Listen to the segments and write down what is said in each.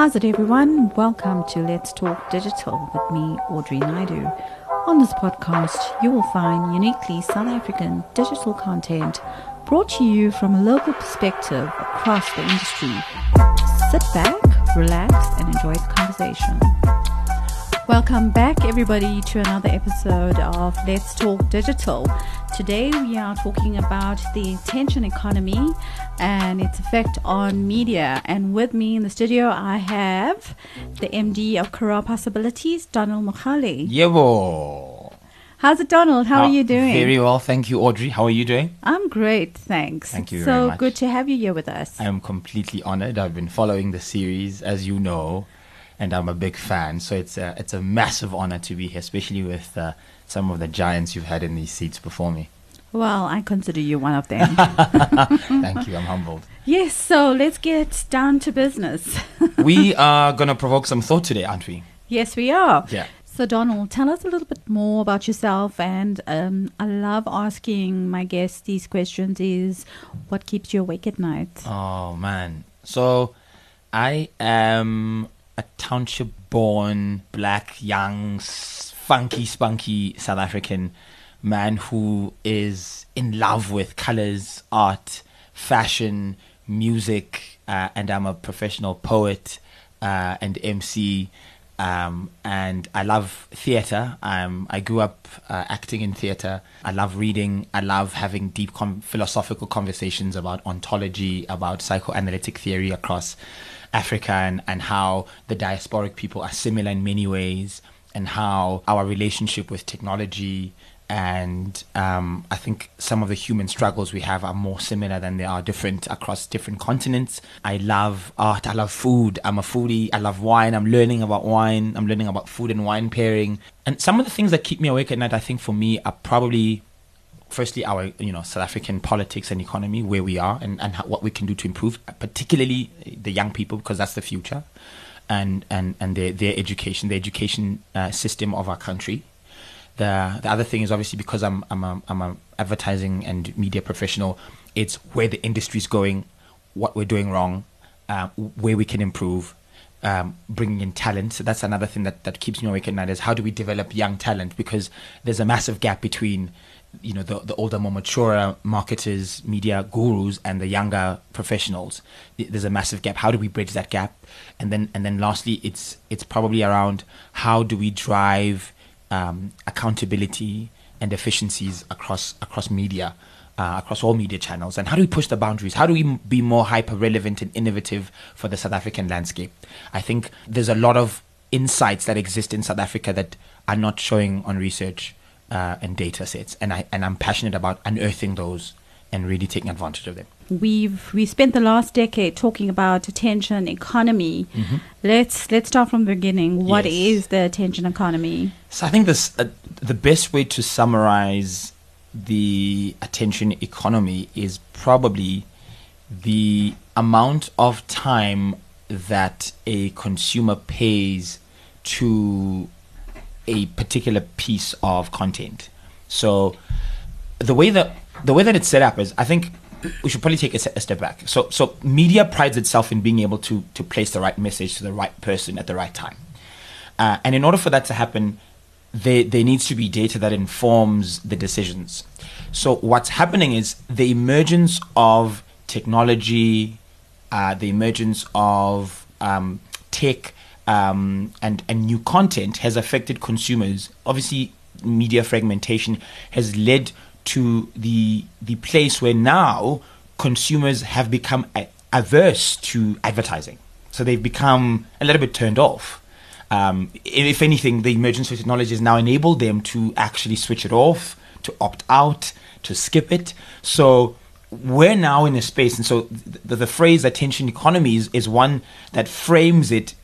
How's it, everyone? Welcome to Let's Talk Digital with me, Audrey Naidu. On this podcast, you will find uniquely South African digital content brought to you from a local perspective across the industry. Sit back, relax, and enjoy the conversation. Welcome back, everybody, to another episode of Let's Talk Digital. Today, we are talking about the attention economy and its effect on media. And with me in the studio, I have the MD of Carat Possibilities, Donald Mokgale. Yebo. How's it, Donald? How, ah, are you doing? Very well, thank you, Audrey. How are you doing? I'm great, thanks. Thank you So very much. good to have you here with us. I am completely honored. I've been following the series, as you know, and I'm a big fan. So it's a, it's a massive honor to be here, especially with uh, some of the giants you've had in these seats before me. Well, I consider you one of them. Thank you. I'm humbled. yes, so let's get down to business. We are going to provoke some thought today, aren't we? yes, we are. Yeah. So, Donald, tell us a little bit more about yourself. And um, I love asking my guests these questions is what keeps you awake at night? Oh, man. So I am a township born, black, young, funky, spunky South African man who is in love with colors, art, fashion, music, uh, and I'm a professional poet uh, and MC. Um, and I love theater. Um, I grew up uh, acting in theater. I love reading. I love having deep com- philosophical conversations about ontology, about psychoanalytic theory across Africa, and, and how the diasporic people are similar in many ways, and how our relationship with technology and um, I think some of the human struggles we have are more similar than they are different across different continents. I love art. I love food. I'm a foodie. I love wine. I'm learning about wine. I'm learning about food and wine pairing. And some of the things that keep me awake at night, I think, for me, are probably firstly our you know South African politics and economy, where we are, and and how, what we can do to improve, particularly the young people, because that's the future, and and and their their education, the education uh, system of our country. The the other thing is obviously because I'm I'm a, I'm a advertising and media professional, it's where the industry is going, what we're doing wrong, uh, where we can improve, um, bringing in talent. So that's another thing that, that keeps me awake at night is how do we develop young talent? Because there's a massive gap between, you know, the, the older, more mature marketers, media gurus, and the younger professionals. There's a massive gap. How do we bridge that gap? And then, and then lastly, it's it's probably around how do we drive um, accountability and efficiencies across across media uh, across all media channels and how do we push the boundaries how do we be more hyper relevant and innovative for the south african landscape i think there's a lot of insights that exist in south africa that are not showing on research uh, and data sets and i and i'm passionate about unearthing those and really taking advantage of them We've we spent the last decade talking about attention economy. Let's let's start from the beginning. What Yes. is the attention economy? So I think this uh, the best way to summarize the attention economy is probably the amount of time that a consumer pays to a particular piece of content. So the way that the way that it's set up is, I think we should probably take a, a step back. So, so media prides itself in being able to to place the right message to the right person at the right time, uh, and in order for that to happen, there there needs to be data that informs the decisions. So, what's happening is the emergence of technology, uh, the emergence of um, tech um, and and new content has affected consumers. Obviously, media fragmentation has led to the the place where now consumers have become a- averse to advertising. So they've become a little bit turned off. Um, if anything, the emergence of technology has now enabled them to actually switch it off, to opt out, to skip it. So we're now in a space, and so the, the phrase attention economy is, is one that frames it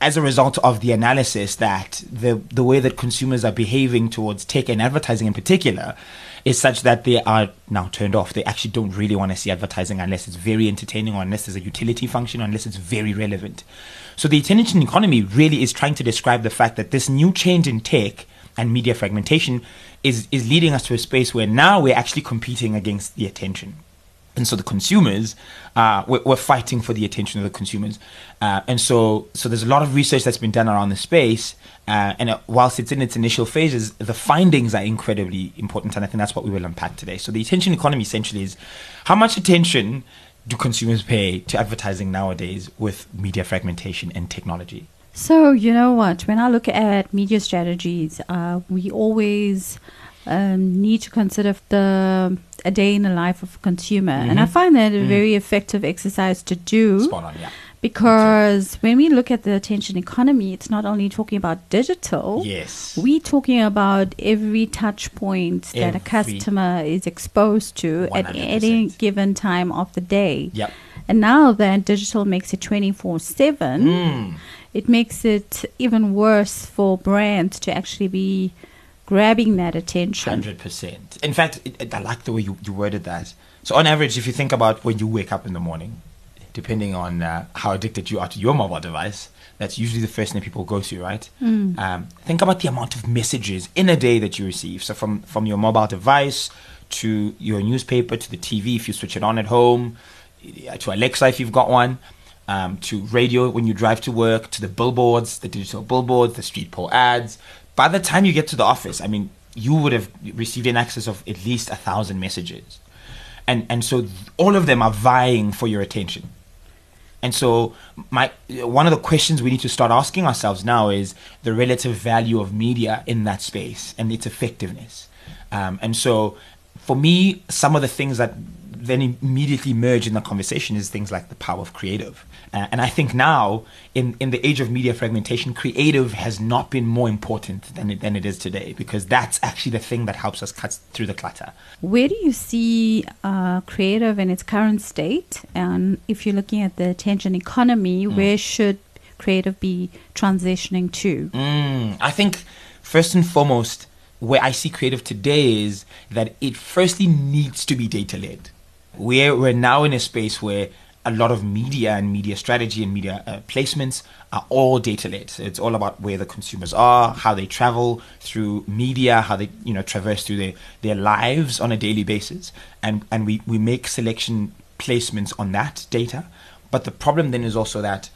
as a result of the analysis that the the way that consumers are behaving towards tech and advertising in particular is such that they are now turned off. They actually don't really want to see advertising unless it's very entertaining or unless there's a utility function or unless it's very relevant. So the attention economy really is trying to describe the fact that this new change in tech and media fragmentation is is leading us to a space where now we're actually competing against the attention. And so the consumers uh, we're, we're, fighting for the attention of the consumers. Uh, and so so there's a lot of research that's been done around the space uh, and uh, whilst it's in its initial phases the findings are incredibly important and i think that's what we will unpack today. So the attention economy essentially is how much attention do consumers pay to advertising nowadays with media fragmentation and technology? So you know what? When i look at media strategies uh, we always um, need to consider the a day in the life of a consumer, mm-hmm. and I find that a mm. very effective exercise to do. Spot on, yeah. Because when we look at the attention economy, it's not only talking about digital. Yes. We're talking about every touch point every that a customer is exposed to 100%. at any given time of the day. Yep. And now that digital makes it 24 7, mm. it makes it even worse for brands to actually be grabbing that attention. 100%. In fact, it, it, I like the way you, you worded that. So, on average, if you think about when you wake up in the morning, depending on uh, how addicted you are to your mobile device, that's usually the first thing people go to, right? Mm. Um, think about the amount of messages in a day that you receive. So, from, from your mobile device to your newspaper to the TV if you switch it on at home, to Alexa if you've got one. Um, to radio when you drive to work, to the billboards, the digital billboards, the street pole ads, by the time you get to the office, I mean, you would have received an excess of at least a thousand messages. And, and so all of them are vying for your attention. And so my one of the questions we need to start asking ourselves now is the relative value of media in that space and its effectiveness. Um, and so for me, some of the things that then immediately merge in the conversation is things like the power of creative. Uh, and I think now, in, in the age of media fragmentation, creative has not been more important than it, than it is today because that's actually the thing that helps us cut through the clutter. Where do you see uh, creative in its current state? And if you're looking at the attention economy, mm. where should creative be transitioning to? Mm, I think, first and foremost, where I see creative today is that it firstly needs to be data led. We're, we're now in a space where a lot of media and media strategy and media uh, placements are all data led. So it's all about where the consumers are, how they travel through media, how they you know traverse through their, their lives on a daily basis, and and we we make selection placements on that data. But the problem then is also that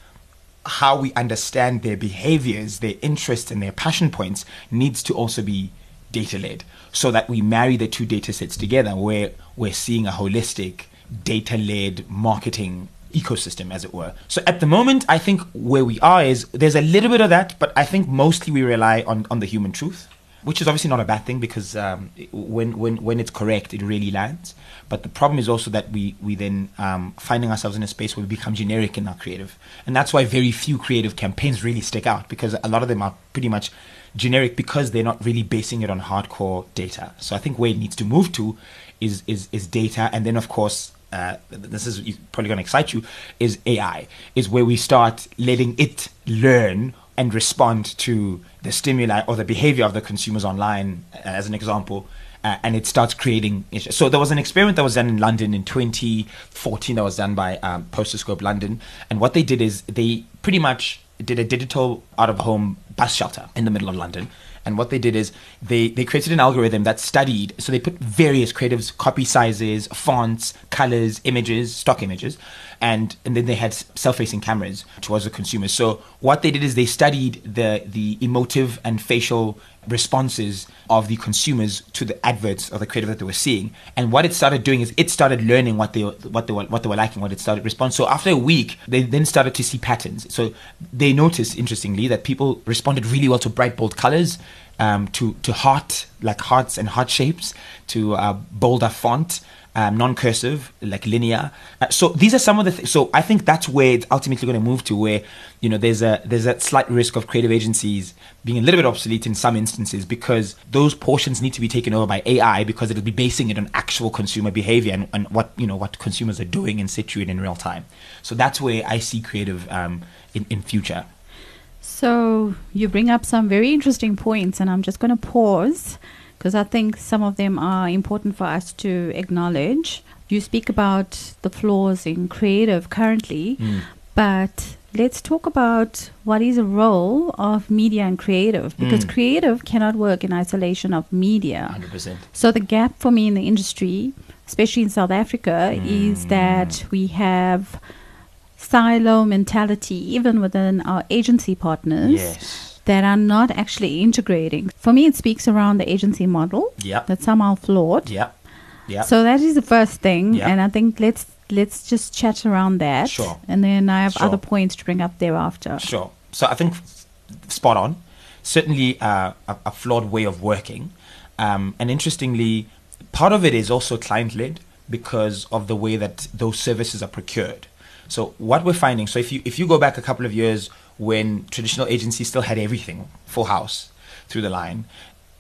how we understand their behaviors, their interests, and their passion points needs to also be data led, so that we marry the two data sets together, where we're seeing a holistic data led marketing ecosystem, as it were. So at the moment, I think where we are is there's a little bit of that, but I think mostly we rely on, on the human truth, which is obviously not a bad thing because um, when, when, when it's correct, it really lands. But the problem is also that we, we then um, finding ourselves in a space where we become generic in our creative. And that's why very few creative campaigns really stick out because a lot of them are pretty much generic because they're not really basing it on hardcore data. So I think where it needs to move to is, is, is data. And then, of course, uh, this is probably going to excite you, is AI, is where we start letting it learn and respond to the stimuli or the behavior of the consumers online, uh, as an example. Uh, and it starts creating. issues. So there was an experiment that was done in London in 2014 that was done by um, Posterscope London, and what they did is they pretty much did a digital out of home bus shelter in the middle of London, and what they did is they, they created an algorithm that studied, so they put various creatives, copy sizes, fonts, colors, images, stock images, and, and then they had self facing cameras towards the consumers. So what they did is they studied the, the emotive and facial responses of the consumers to the adverts or the creative that they were seeing. And what it started doing is it started learning what they what they were what they were liking, what it started respond. So after a week, they then started to see patterns. So they noticed, interestingly, that people responded really well to bright bold colors. Um, to to heart like hearts and heart shapes, to uh, bolder font, um, non-cursive, like linear. Uh, so these are some of the. Th- so I think that's where it's ultimately going to move to, where you know there's a there's a slight risk of creative agencies being a little bit obsolete in some instances because those portions need to be taken over by AI because it'll be basing it on actual consumer behavior and, and what you know what consumers are doing in situ in real time. So that's where I see creative um, in in future. So you bring up some very interesting points, and I'm just going to pause because I think some of them are important for us to acknowledge. You speak about the flaws in creative currently, mm. but let's talk about what is the role of media and creative because mm. creative cannot work in isolation of media. 100%. So the gap for me in the industry especially in South Africa, is Mm. that we have silo mentality, even within our agency partners, Yes. That are not actually integrating. For me, it speaks around the agency model Yep. that's somehow flawed. Yep. Yep. So that is the first thing, Yeah. and I think let's let's just chat around that, Sure. and then I have Sure. other points to bring up thereafter. Sure. So I think spot on. Certainly uh, a, a flawed way of working. Um, and interestingly, part of it is also client led because of the way that those services are procured. So what we're finding, so if you if you go back a couple of years when traditional agencies still had everything full house through the line,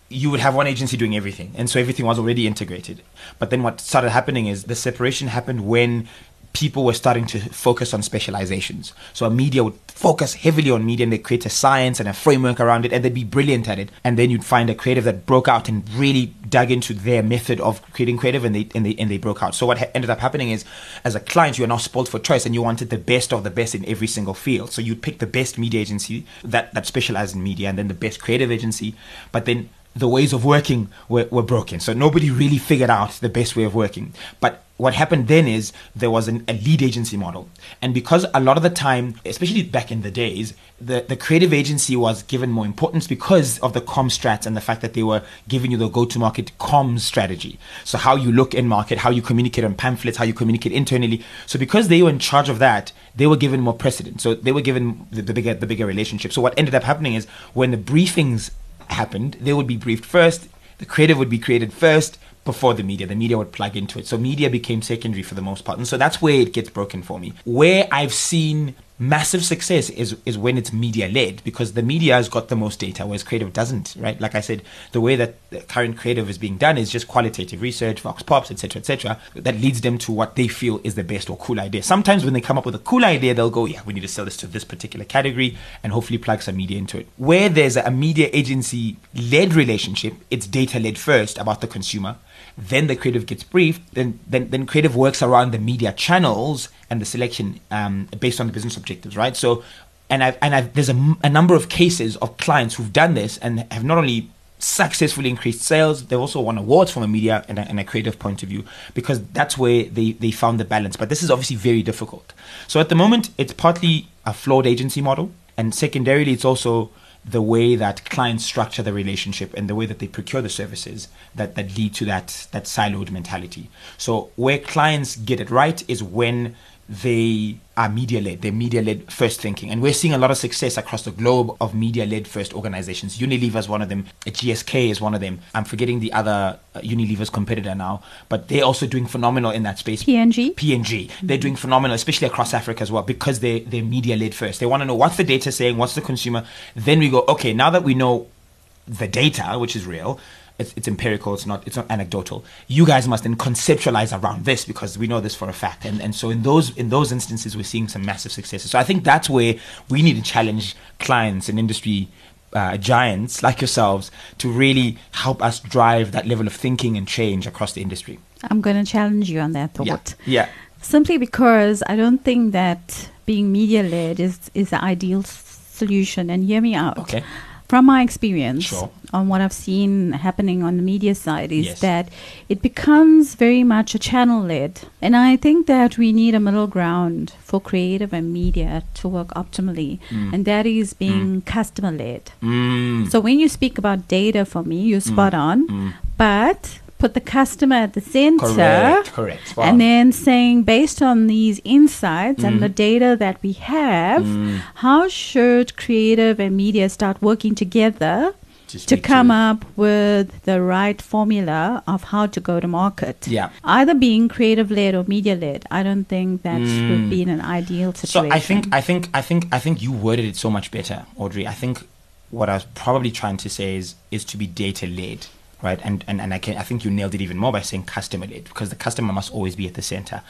you would have one agency doing everything, and so everything was already integrated. But then what started happening is the separation happened when people were starting to focus on specializations. So a media would focus heavily on media and they create a science and a framework around it and they'd be brilliant at it. And then you'd find a creative that broke out and really dug into their method of creating creative and they and they and they broke out. So what ha- ended up happening is as a client you are now spoiled for choice and you wanted the best of the best in every single field. So you'd pick the best media agency that, that specialized in media and then the best creative agency. But then the ways of working were, were broken. So nobody really figured out the best way of working. But what happened then is there was an, a lead agency model. And because a lot of the time, especially back in the days, the, the creative agency was given more importance because of the com strats and the fact that they were giving you the go to market comms strategy. So how you look in market, how you communicate on pamphlets, how you communicate internally. So because they were in charge of that, they were given more precedence. So they were given the, the bigger the bigger relationship. So what ended up happening is when the briefings happened, they would be briefed first. The creative would be created first before the media. The media would plug into it. So media became secondary for the most part. And so that's where it gets broken for me. Where I've seen massive success is is when it's media led because the media has got the most data whereas creative doesn't right like i said the way that the current creative is being done is just qualitative research vox pops etc etc that leads them to what they feel is the best or cool idea sometimes when they come up with a cool idea they'll go yeah we need to sell this to this particular category and hopefully plug some media into it where there's a media agency led relationship it's data led first about the consumer then the creative gets briefed. Then then, then creative works around the media channels and the selection um, based on the business objectives right? So and I've, and I've, there's a number of cases of clients who've done this and have not only successfully increased sales they've also won awards from a media and a, and a creative point of view because that's where they, they found the balance. But this is obviously very difficult. So at the moment it's partly a flawed agency model. And secondarily it's also the way that clients structure the relationship and the way that they procure the services that, that lead to that that siloed mentality. So where clients get it right is when they are media led. They're media led first thinking. And we're seeing a lot of success across the globe of media led first organizations. Unilever is one of them. GSK is one of them. I'm forgetting the other uh, Unilever's competitor now, but they're also doing phenomenal in that space. PNG. PNG. They're doing phenomenal, especially across Africa as well, because they, they're media led first. They want to know what's the data saying, what's the consumer. Then we go, okay, now that we know the data, which is real, it's, it's empirical, it's not, it's not anecdotal. You guys must then conceptualize around this because we know this for a fact. And, and so in those, in those instances, we're seeing some massive successes. So I think that's where we need to challenge clients and industry uh, giants like yourselves to really help us drive that level of thinking and change across the industry. I'm going to challenge you on that thought. Yeah. yeah. Simply because I don't think that being media led is, is the ideal solution. And hear me out. Okay. From my experience Sure. on what I've seen happening on the media side is Yes. that it becomes very much a channel led. And I think that we need a middle ground for creative and media to work optimally. And that is being customer led. Mm. So when you speak about data for me, you're spot on, mm. but put the customer at the center. Correct. Correct. On. And then saying, based on these insights and the Mm. data that we have, how should creative and media start working together to come up with the right formula of how to go to market? Yeah. Either being creative led or media led. I don't think that Mm. would be in an ideal situation. So. I think I think I think I think you worded it so much better, Audrey. I think what I was probably trying to say is is to be data led, right? And and, and I can I think you nailed it even more by saying customer led because the customer must always be at the center.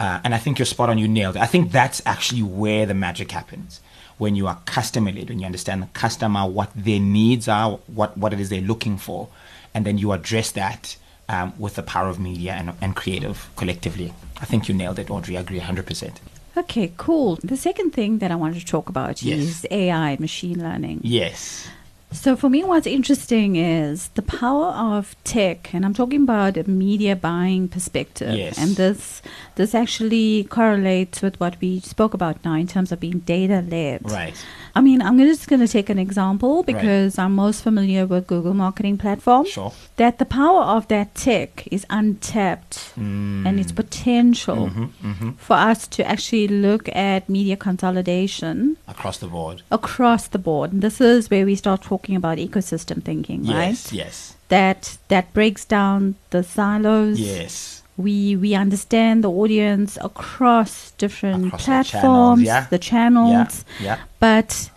Uh, and I think you're spot on. You nailed it. I think that's actually where the magic happens when you are customer led, when you understand the customer, what their needs are, what what it is they're looking for, and then you address that um, with the power of media and, and creative collectively. I think you nailed it, Audrey. I agree 100%. Okay, cool. The second thing that I wanted to talk about Yes. is AI, machine learning. Yes. So for me, what's interesting is the power of tech, and I'm talking about a media buying perspective. Yes. And this this actually correlates with what we spoke about now in terms of being data led. Right. I mean, I'm just going to take an example because I'm most familiar with Google Marketing Platform. Sure. That the power of that tech is untapped Mm. and its potential Mhm, mhm. for us to actually look at media consolidation Across the board. across the board. And this is where we start talking about ecosystem thinking, Yes. right? Yes. That that breaks down the silos. Yes. We we understand the audience across different Across the channels, platforms, yeah. the channels. Yeah. Yeah. But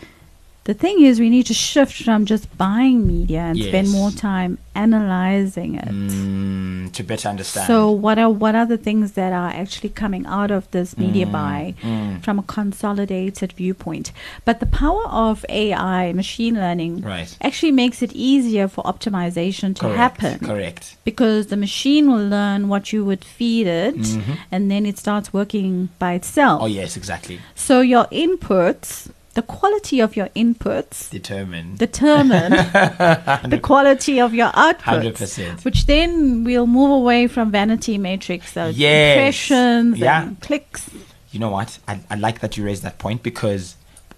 the thing is, we need to shift from just buying media and spend more time analyzing it. Mm, to better understand. So, what are what are the things that are actually coming out of this media Mm, buy mm. from a consolidated viewpoint? But the power of AI, machine learning, Right. actually makes it easier for optimization to Correct. happen Correct. because the machine will learn what you would feed it, Mhm. and then it starts working by itself. Oh yes, exactly. So your inputs, the quality of your inputs Determined. determine the quality of your outputs. Hundred percent. Which then we'll move away from vanity metrics, those Yes. impressions Yeah. and clicks. You know what? I, I like that you raised that point because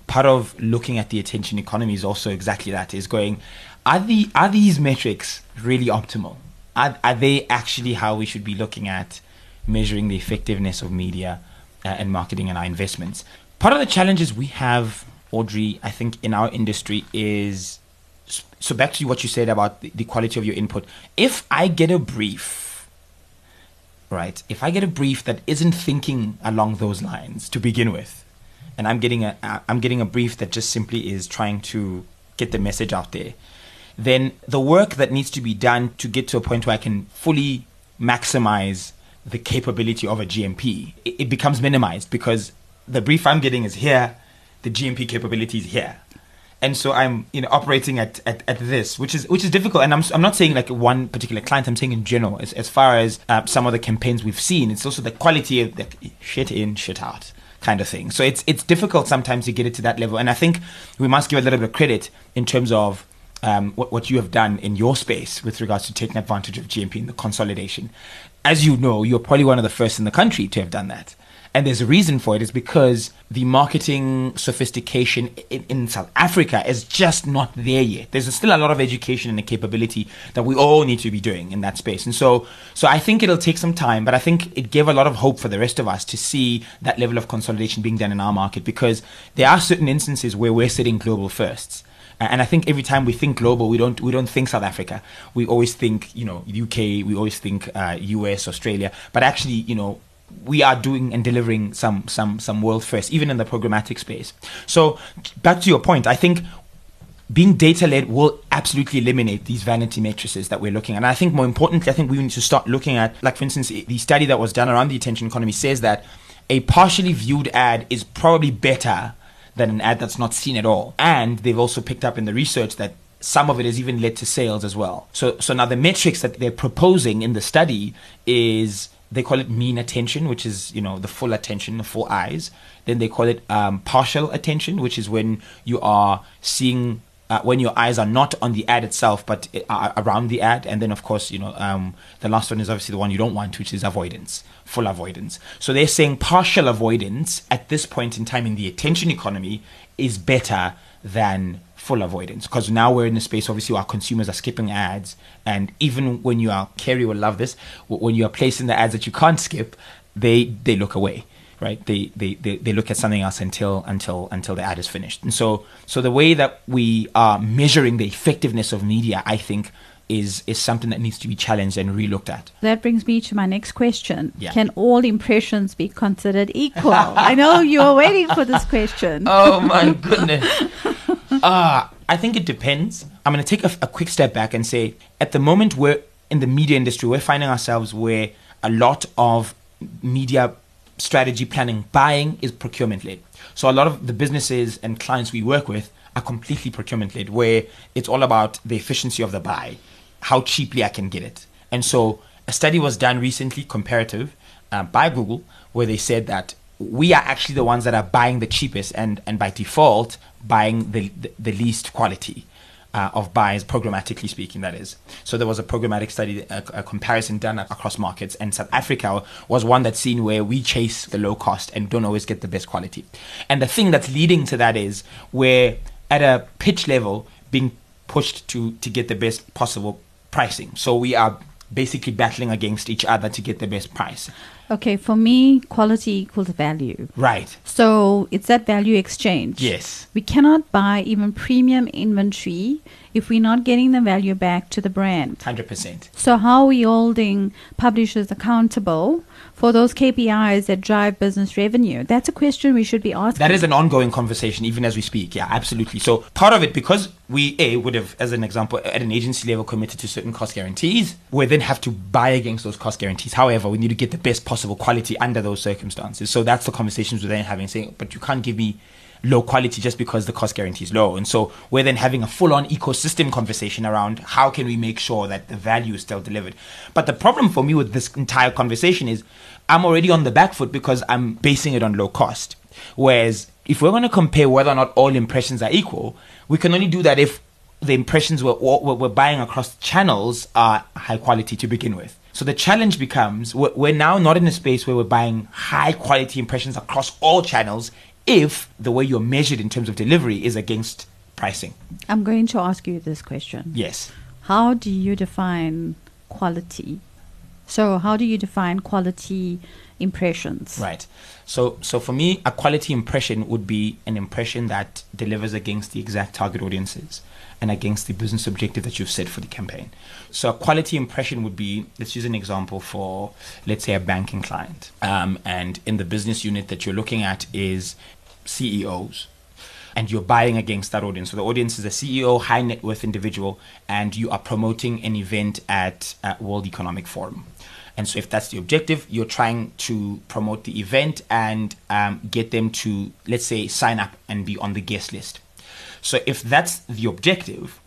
part of looking at the attention economy is also exactly that is going are the are these metrics really optimal? Are, are they actually how we should be looking at measuring the effectiveness of media uh, and marketing and our investments? Part of the challenges we have, Audrey, I think in our industry is so back to what you said about the, quality of your input. If I get a brief right? If I get a brief that isn't thinking along those lines to begin with, and I'm getting a a- I'm getting a brief that just simply is trying to get the message out there, then the work that needs to be done to get to a point where I can fully maximize the capability of a GMP, it, it becomes minimized because the brief I'm getting is here, the GMP capability is here and so I'm you know operating at, at, at this, which is which is difficult. And I'm I'm not saying like one particular client. I'm saying in general, as as far as uh, some of the campaigns we've seen, it's also the quality of the shit in, shit out kind of thing. So it's it's difficult sometimes to get it to that level. And I think we must give a little bit of credit in terms of. Um, what, what you have done in your space with regards to taking advantage of GMP and the consolidation. As you know, you're probably one of the first in the country to have done that. And there's a reason for it is because the marketing sophistication in, in South Africa is just not there yet. There's still a lot of education and the capability that we all need to be doing in that space. And so, so I think it'll take some time, but I think it gave a lot of hope for the rest of us to see that level of consolidation being done in our market because there are certain instances where we're sitting global firsts. And I think every time we think global, we don't we don't think South Africa. We always think you know UK. We always think uh, US, Australia. But actually, you know, we are doing and delivering some some some world first, even in the programmatic space. So back to your point, I think being data led will absolutely eliminate these vanity matrices that we're looking at. And I think more importantly, I think we need to start looking at, like for instance, the study that was done around the attention economy says that a partially viewed ad is probably better than an ad that's not seen at all. And they've also picked up in the research that some of it has even led to sales as well. So, so now the metrics that they're proposing in the study is they call it mean attention, which is you know the full attention, the full eyes. Then they call it um, partial attention, which is when you are seeing uh, when your eyes are not on the ad itself, but uh, around the ad. And then, of course, you know, um, the last one is obviously the one you don't want, which is avoidance, full avoidance. So they're saying partial avoidance at this point in time in the attention economy is better than full avoidance because now we're in a space obviously our consumers are skipping ads and even when you are Kerry will love this when you are placing the ads that you can't skip they they look away right they, they they they look at something else until until until the ad is finished and so so the way that we are measuring the effectiveness of media i think is is something that needs to be challenged and relooked at That brings me to my next question. Yeah. Can all impressions be considered equal? I know you were waiting for this question. Oh my goodness. Uh, I think it depends. I'm going to take a, a quick step back and say at the moment we're in the media industry, we're finding ourselves where a lot of media strategy planning buying is procurement led. So a lot of the businesses and clients we work with are completely procurement led, where it's all about the efficiency of the buy, how cheaply I can get it. And so a study was done recently, comparative, uh, by Google, where they said that we are actually the ones that are buying the cheapest and, and by default buying the, the, the least quality. uh, of buys, programmatically speaking, that is. So there was a programmatic study, a, a, comparison done across markets, and South Africa was one that's seen where we chase the low cost and don't always get the best quality. And the thing that's leading to that is we're at a pitch level being pushed to to get the best possible pricing. So we are basically battling against each other to get the best price. Okay, for me, quality equals value. Right. So it's that value exchange. Yes. We cannot buy even premium inventory if we're not getting the value back to the brand. 100%. So, how are we holding publishers accountable for those KPIs that drive business revenue? That's a question we should be asking. That is an ongoing conversation, even as we speak. Yeah, absolutely. So, part of it, because we, A, would have, as an example, at an agency level committed to certain cost guarantees, we then have to buy against those cost guarantees. However, we need to get the best possible quality under those circumstances. So, that's the conversations we're then having, saying, but you can't give me low quality just because the cost guarantee is low. And so we're then having a full on ecosystem conversation around how can we make sure that the value is still delivered. But the problem for me with this entire conversation is I'm already on the back foot because I'm basing it on low cost. Whereas if we're going to compare whether or not all impressions are equal, we can only do that if the impressions we're, we're buying across channels are high quality to begin with. So the challenge becomes we're now not in a space where we're buying high quality impressions across all channels if the way you're measured in terms of delivery is against pricing. I'm going to ask you this question. Yes. How do you define quality? So, how do you define quality impressions? Right. So, so for me, a quality impression would be an impression that delivers against the exact target audiences and against the business objective that you've set for the campaign. So, a quality impression would be let's use an example for, let's say, a banking client. Um, and in the business unit that you're looking at is CEOs. And you're buying against that audience. So the audience is a CEO, high net worth individual, and you are promoting an event at, at World Economic Forum. And so, if that's the objective, you're trying to promote the event and um, get them to, let's say, sign up and be on the guest list. So, if that's the objective,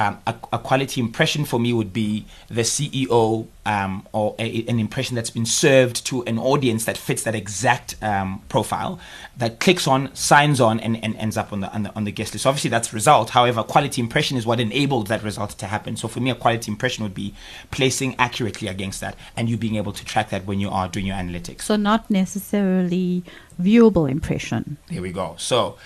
um, a, a, quality impression for me would be the CEO um, or a, an impression that's been served to an audience that fits that exact um, profile that clicks on, signs on, and, and ends up on the, on the, on the guest list. So obviously, that's result. However, quality impression is what enabled that result to happen. So for me, a quality impression would be placing accurately against that, and you being able to track that when you are doing your analytics. So not necessarily viewable impression. Here we go. So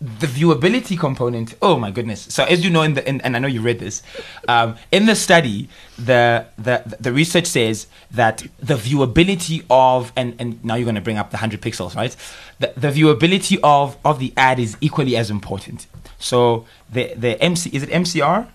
the viewability component oh my goodness. So as you know in the in, and i know you read this um, in the study the, the the research says that the viewability of and and now you're going to bring up the 100 pixels right? The, the viewability of of the ad is equally as important. So the the mc is it mcr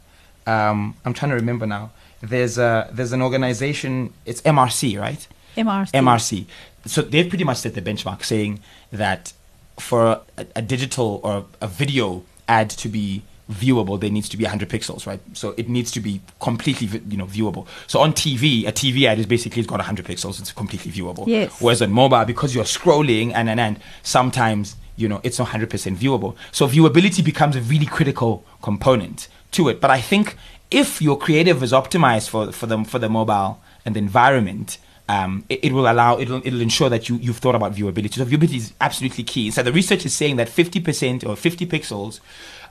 um, i'm trying to remember now. There's a there's an organization it's mrc right? Mrc mrc so they've pretty much set the benchmark saying that for a, a, digital or a video ad to be viewable there needs to be 100 pixels right? So it needs to be completely you know viewable. So on tv a tv ad is basically it's got 100 pixels it's completely viewable. Yes. Whereas on mobile because you're scrolling and and and sometimes you know it's not 100% viewable. So viewability becomes a really critical component to it. But i think if your creative is optimized for for the for the mobile and the environment um, it, it, will allow it'll, it'll ensure that you you've thought about viewability. So viewability is absolutely key. So the research is saying that 50% or 50 pixels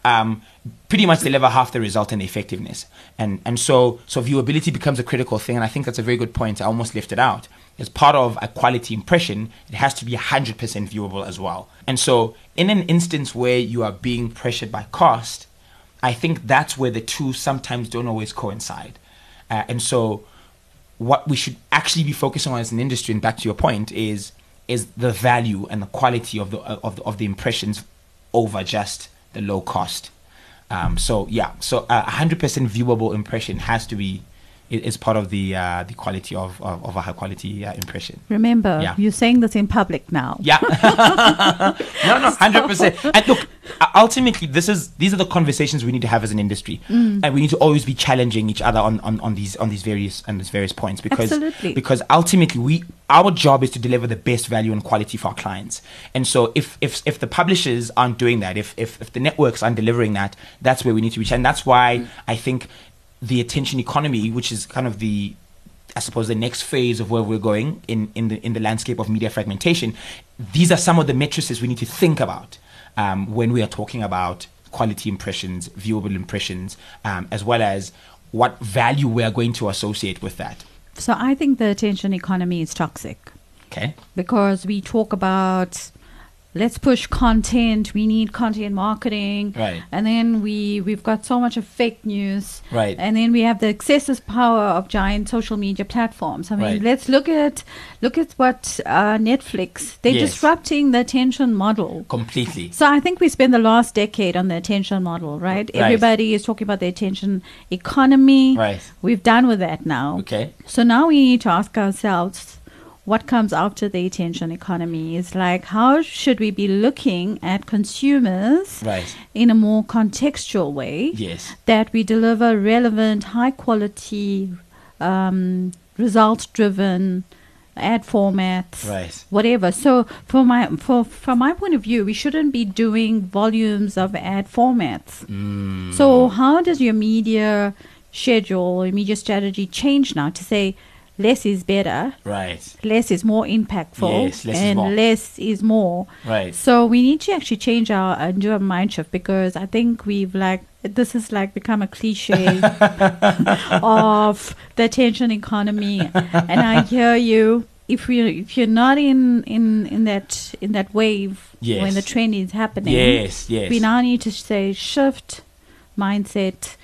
um, pretty much deliver half the result in effectiveness. And and so so viewability becomes a critical thing. And I think that's a very good point. I almost left it out. As part of a quality impression, it has to be 100% viewable as well. And so in an instance where you are being pressured by cost, I think that's where the two sometimes don't always coincide. Uh, and so what we should actually be focusing on as an industry, and back to your point, is is the value and the quality of the of the, of the impressions over just the low cost. Um, so yeah, so a hundred percent viewable impression has to be is part of the uh, the quality of, of, of a high quality uh, impression. Remember, yeah. you're saying this in public now. Yeah, no, no, hundred percent. And look, ultimately, this is these are the conversations we need to have as an industry, mm. and we need to always be challenging each other on, on, on these on these various on these various points because Absolutely. because ultimately we our job is to deliver the best value and quality for our clients. And so if if if the publishers aren't doing that, if if, if the networks aren't delivering that, that's where we need to reach. And that's why mm. I think the attention economy, which is kind of the I suppose the next phase of where we're going in, in the in the landscape of media fragmentation, these are some of the matrices we need to think about um, when we are talking about quality impressions, viewable impressions, um, as well as what value we are going to associate with that. So I think the attention economy is toxic Okay. because we talk about let's push content we need content marketing Right. and then we we've got so much of fake news Right. and then we have the excessive power of giant social media platforms i mean Right. let's look at look at what uh, netflix they're Yes. disrupting the attention model Completely. so I think we spent the last decade on the attention model, right? Right. Everybody is talking about the attention economy. Right. We've done with that now. Okay. So now we need to ask ourselves what comes after the attention economy is like how should we be looking at consumers Right. in a more contextual way Yes. that we deliver relevant high quality um, result driven ad formats Right. whatever so for my for from my point of view we shouldn't be doing volumes of ad formats Mm. so how does your media schedule or media strategy change now to say less is better Right. less is more impactful Yes, less is and more. less is more Right. so we need to actually change our and do a mind shift because i think we've like this has like become a cliche of the attention economy and i hear you if we if you're not in in in that in that wave Yes. when the trend is happening Yes. Yes. we now need to say shift mindset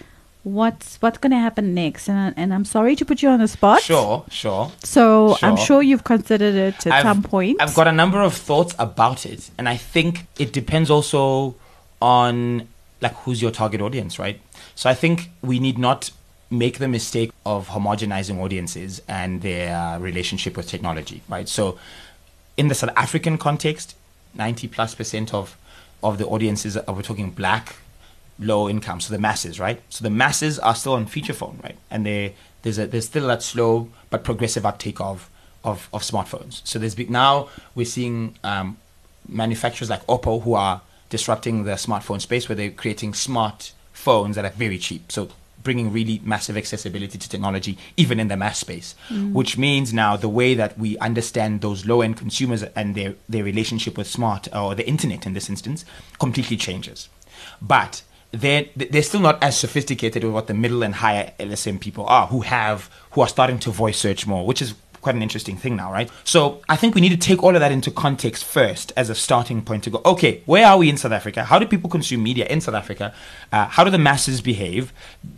what's what's going to happen next and, and i'm sorry to put you on the spot Sure. Sure. so i'm Sure. sure you've considered it at I've- some point I've got a number of thoughts about it, and I think it depends also on like who's your target audience, right? So I think we need not make the mistake of homogenizing audiences and their relationship with technology, right? So in the South African context, 90 plus percent of of the audiences are we're talking black, low income, so the masses, right? So the masses are still on feature phone, right? And they there's a there's still that slow but progressive uptake of of, of smartphones. So there's big now we're seeing um, manufacturers like Oppo who are disrupting the smartphone space where they're creating smart phones that are very cheap. So bringing really massive accessibility to technology even in the mass space which means now the way that we understand those low end consumers and their their relationship with smart or the internet in this instance completely changes but they're they're still not as sophisticated with what the middle and higher LSM people are who have who are starting to voice search more which is quite an interesting thing now, right? So I think we need to take all of that into context first as a starting point to go, okay, where are we in South Africa? How do people consume media in South Africa? Uh, how do the masses behave?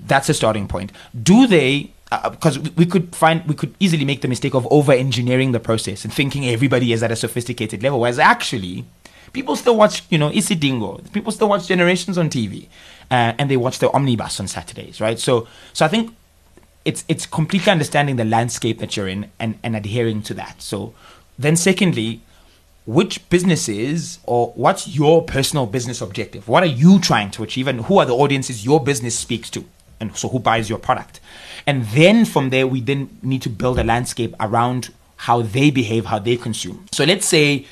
That's a starting point. Do they because we we could find we could easily make the mistake of over engineering the process and thinking everybody is at a sophisticated level whereas actually people still watch you know isidingo people still watch generations on tv uh, and they watch the omnibus on saturdays right so so i think it's it's completely understanding the landscape that you're in and, and adhering to that. So then secondly, which businesses or what's your personal business objective? What are you trying to achieve and who are the audiences your business speaks to? And so who buys your product? And then from there we then need to build a landscape around how they behave, how they consume. So let's say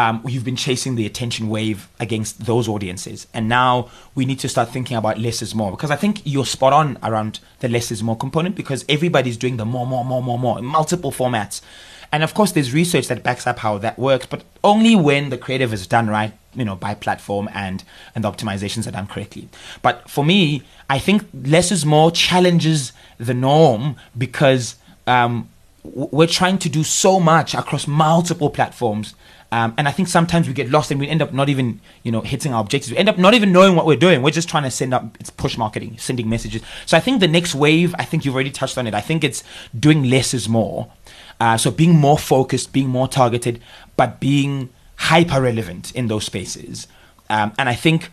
um, you've been chasing the attention wave against those audiences. And now we need to start thinking about less is more because I think you're spot on around the less is more component because everybody's doing the more, more, more, more, more in multiple formats. And of course, there's research that backs up how that works, but only when the creative is done right, you know, by platform and and the optimizations are done correctly. But for me, I think less is more challenges the norm because um, we're trying to do so much across multiple platforms. Um, and I think sometimes we get lost and we end up not even, you know, hitting our objectives. We end up not even knowing what we're doing. We're just trying to send up, it's push marketing, sending messages. So I think the next wave, I think you've already touched on it. I think it's doing less is more. Uh, so being more focused, being more targeted, but being hyper relevant in those spaces. Um, and I think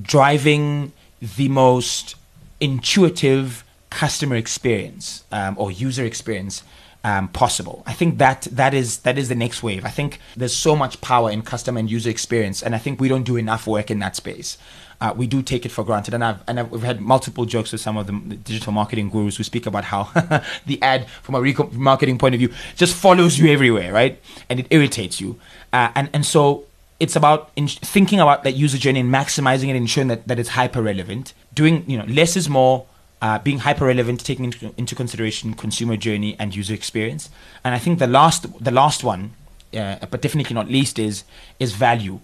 driving the most intuitive customer experience um, or user experience um, possible. I think that that is that is the next wave. I think there's so much power in customer and user experience, and I think we don't do enough work in that space. Uh, we do take it for granted, and I've and I've, we've had multiple jokes with some of the digital marketing gurus who speak about how the ad, from a marketing point of view, just follows you everywhere, right? And it irritates you, uh, and and so it's about in- thinking about that user journey and maximizing it, ensuring that, that it's hyper relevant. Doing you know less is more. Uh, being hyper relevant, taking into, into consideration consumer journey and user experience, and I think the last the last one, uh, but definitely not least, is is value.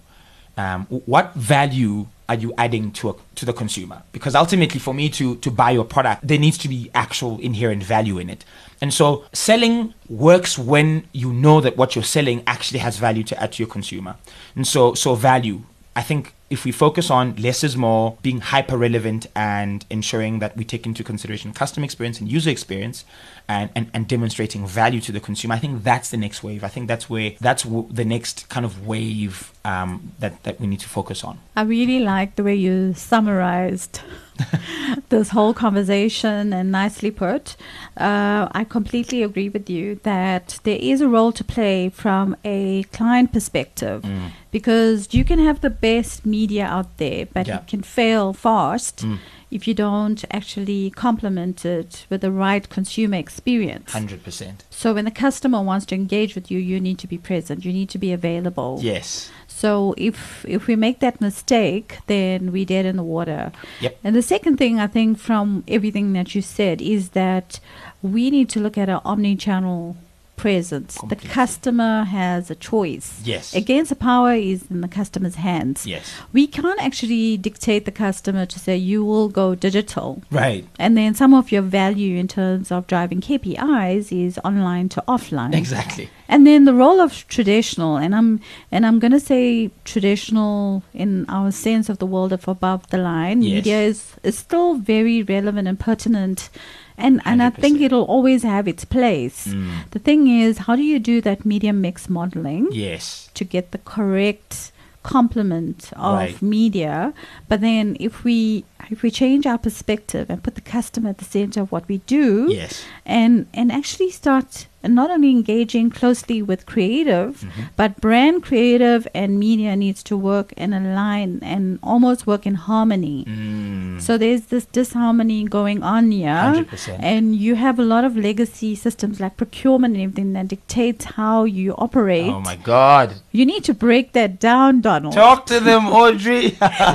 um, what value are you adding to a, to the consumer? Because ultimately, for me to to buy your product, there needs to be actual inherent value in it. And so, selling works when you know that what you're selling actually has value to add to your consumer. And so, so value. I think if we focus on less is more, being hyper relevant and ensuring that we take into consideration customer experience and user experience and, and, and demonstrating value to the consumer, I think that's the next wave. I think that's where that's w- the next kind of wave um, that, that we need to focus on. I really like the way you summarized this whole conversation and nicely put. Uh, I completely agree with you that there is a role to play from a client perspective Mm. because you can have the best media out there, but Yeah. it can fail fast Mm. if you don't actually complement it with the right consumer experience. 100%. So when the customer wants to engage with you, you need to be present. You need to be available. Yes. So if if we make that mistake, then we're dead in the water. Yep. And the second thing I think from everything that you said is that we need to look at our omni-channel presence. Completely. The customer has a choice. Yes. Against the power is in the customer's hands. Yes. We can't actually dictate the customer to say you will go digital. Right. And then some of your value in terms of driving KPIs is online to offline. Exactly. And then the role of traditional, and I'm and I'm gonna say traditional in our sense of the world of above the line. Yes. Media is, is still very relevant and pertinent and, and I think it'll always have its place. Mm. The thing is, how do you do that media mix modeling Yes. to get the correct complement of Right. media? But then if we if we change our perspective and put the customer at the center of what we do, Yes. and and actually start and not only engaging closely with creative Mm-hmm. but brand creative and media needs to work and align and almost work in harmony Mm. so there's this disharmony going on here 100%. and you have a lot of legacy systems like procurement and everything that dictates how you operate Oh my God. you need to break that down donald Talk to them, Audrey.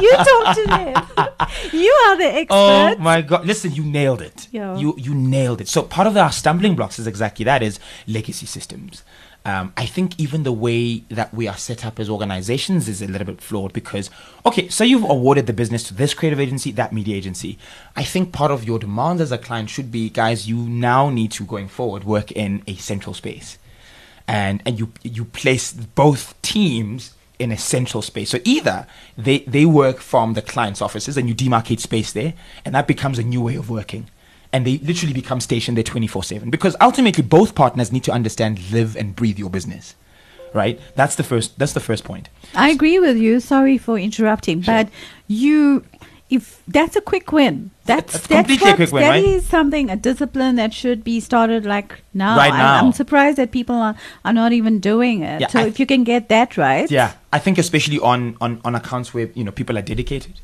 you talk to them you are the expert Oh my god! Listen, you nailed it. Yeah. You you nailed it. So part of our stumbling blocks is exactly that: is legacy systems. Um, I think even the way that we are set up as organizations is a little bit flawed because, okay, so you've awarded the business to this creative agency, that media agency. I think part of your demands as a client should be, guys, you now need to going forward work in a central space and and you you place both teams in a central space. So either they they work from the client's offices and you demarcate space there, and that becomes a new way of working. And they literally become stationed there 24 7. Because ultimately, both partners need to understand, live, and breathe your business. Right? That's the first, that's the first point. I agree with you. Sorry for interrupting, Sure. but you, if that's a quick win, that's That's that's, completely what- quick win, that right? is something a discipline that should be started like now. Right I- now. I'm surprised that people are, are not even doing it. Yeah, so I- if you can get that right, Yeah, I think especially on, on, on accounts where you know people are dedicated.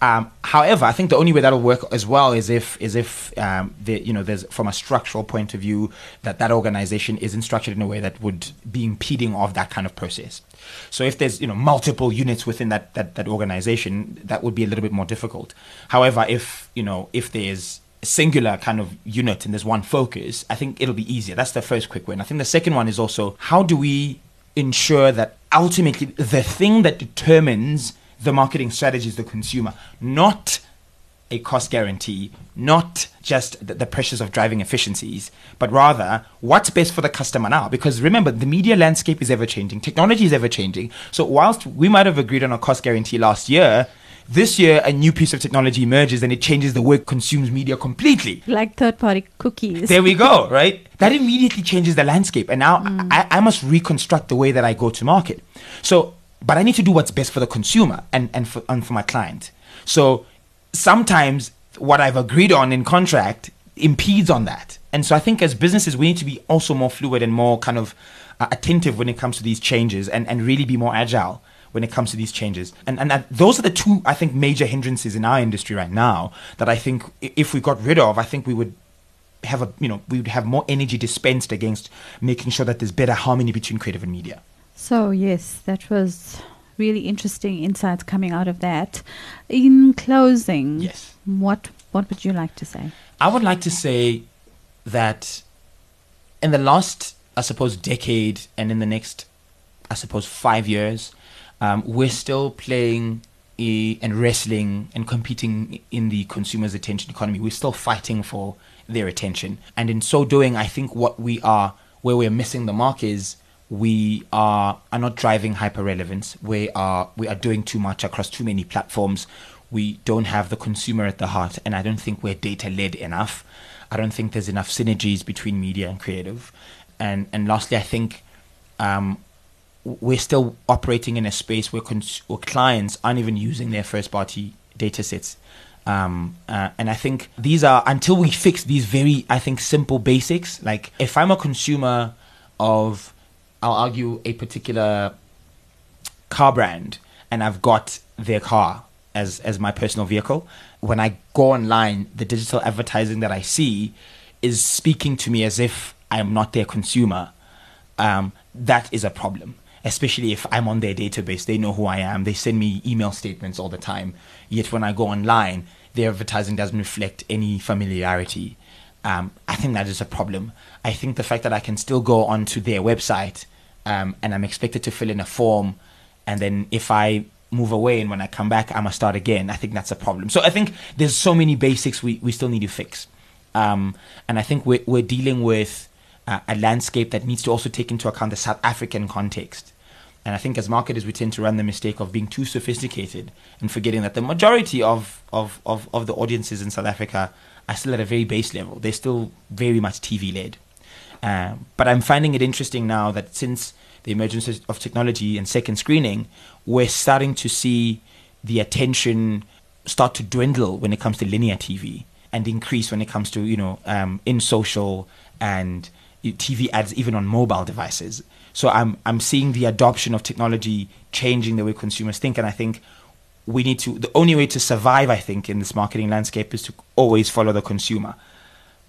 Um, however, I think the only way that'll work as well is if is if um, the, you know there's from a structural point of view that that organization isn't structured in a way that would be impeding of that kind of process. So if there's you know multiple units within that that, that organization, that would be a little bit more difficult. However, if you know if there's a singular kind of unit and there's one focus, I think it'll be easier. That's the first quick win. I think the second one is also how do we ensure that ultimately the thing that determines the marketing strategy is the consumer, not a cost guarantee, not just the, the pressures of driving efficiencies, but rather what's best for the customer now. Because remember, the media landscape is ever changing, technology is ever changing. So, whilst we might have agreed on a cost guarantee last year, this year a new piece of technology emerges and it changes the way it consumes media completely. like third party cookies. There we go, right? That immediately changes the landscape. And now hmm. I, I must reconstruct the way that I go to market. So, but I need to do what's best for the consumer and, and, for, and for my client. So sometimes what I've agreed on in contract impedes on that. And so I think as businesses, we need to be also more fluid and more kind of uh, attentive when it comes to these changes and, and really be more agile when it comes to these changes. And, and that, those are the two, I think, major hindrances in our industry right now that I think if we got rid of, I think we would have a, you know, we would have more energy dispensed against making sure that there's better harmony between creative and media. So yes, that was really interesting insights coming out of that. In closing, Yes. what what would you like to say? I would like to say that in the last, I suppose, decade and in the next, I suppose, five years, um, we're still playing and wrestling and competing in the consumer's attention economy. We're still fighting for their attention. And in so doing, I think what we are, where we're missing the mark is we are, are not driving hyper relevance. We are, we are doing too much across too many platforms. We don't have the consumer at the heart. And I don't think we're data led enough. I don't think there's enough synergies between media and creative. And, and lastly, I think um, we're still operating in a space where, cons- where clients aren't even using their first party data sets. Um, uh, and I think these are until we fix these very, I think, simple basics. Like if I'm a consumer of, I'll argue a particular car brand, and I've got their car as as my personal vehicle. When I go online, the digital advertising that I see is speaking to me as if I'm not their consumer. Um, that is a problem especially if I'm on their database. They know who I am. They send me email statements all the time. Yet when I go online, their advertising doesn't reflect any familiarity. Um, I think that is a problem. I think the fact that I can still go onto their website um, and I'm expected to fill in a form, and then if I move away and when I come back, I must start again. I think that's a problem. So I think there's so many basics we, we still need to fix. Um, and I think we're, we're dealing with uh, a landscape that needs to also take into account the South African context. And I think as marketers, we tend to run the mistake of being too sophisticated and forgetting that the majority of, of, of, of the audiences in South Africa are still at a very base level. They're still very much TV led. Um, but I'm finding it interesting now that since the emergence of technology and second screening, we're starting to see the attention start to dwindle when it comes to linear TV and increase when it comes to, you know, um, in social and TV ads even on mobile devices. So I'm I'm seeing the adoption of technology changing the way consumers think, and I think we need to. The only way to survive, I think, in this marketing landscape is to always follow the consumer,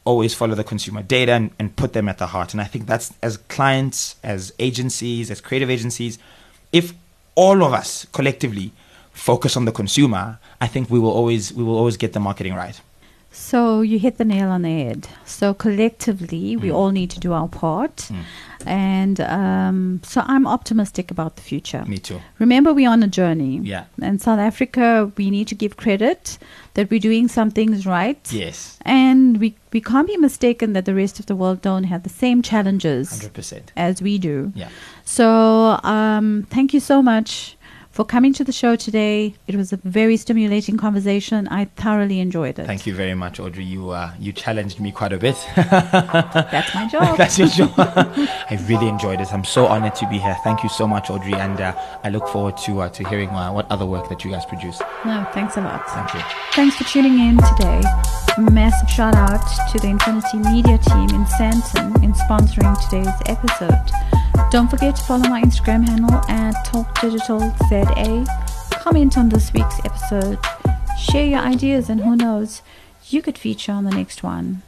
always follow the consumer data and, and put them at the heart. And I think that's as clients, as agencies, as creative agencies, if all of us collectively focus on the consumer, I think we will always we will always get the marketing right. So you hit the nail on the head. So collectively, we Mm. all need to do our part. Mm. And um, so I'm optimistic about the future. Me too. Remember, we're on a journey. Yeah. And South Africa, we need to give credit that we're doing some things right. Yes. And we, we can't be mistaken that the rest of the world don't have the same challenges Hundred percent. as we do. Yeah. So um, thank you so much for coming to the show today. It was a very stimulating conversation. I thoroughly enjoyed it. Thank you very much, Audrey. You uh, you challenged me quite a bit. That's my job. That's your job. I really enjoyed it. I'm so honored to be here. Thank you so much, Audrey, and uh, I look forward to uh, to hearing uh, what other work that you guys produce. no, thanks a lot. Thank you. Thanks for tuning in today. A massive shout out to the Infinity Media team in Sandton in sponsoring today's episode. Don't forget to follow my Instagram handle at TalkDigitalZA. Comment on this week's episode. Share your ideas, and who knows, you could feature on the next one.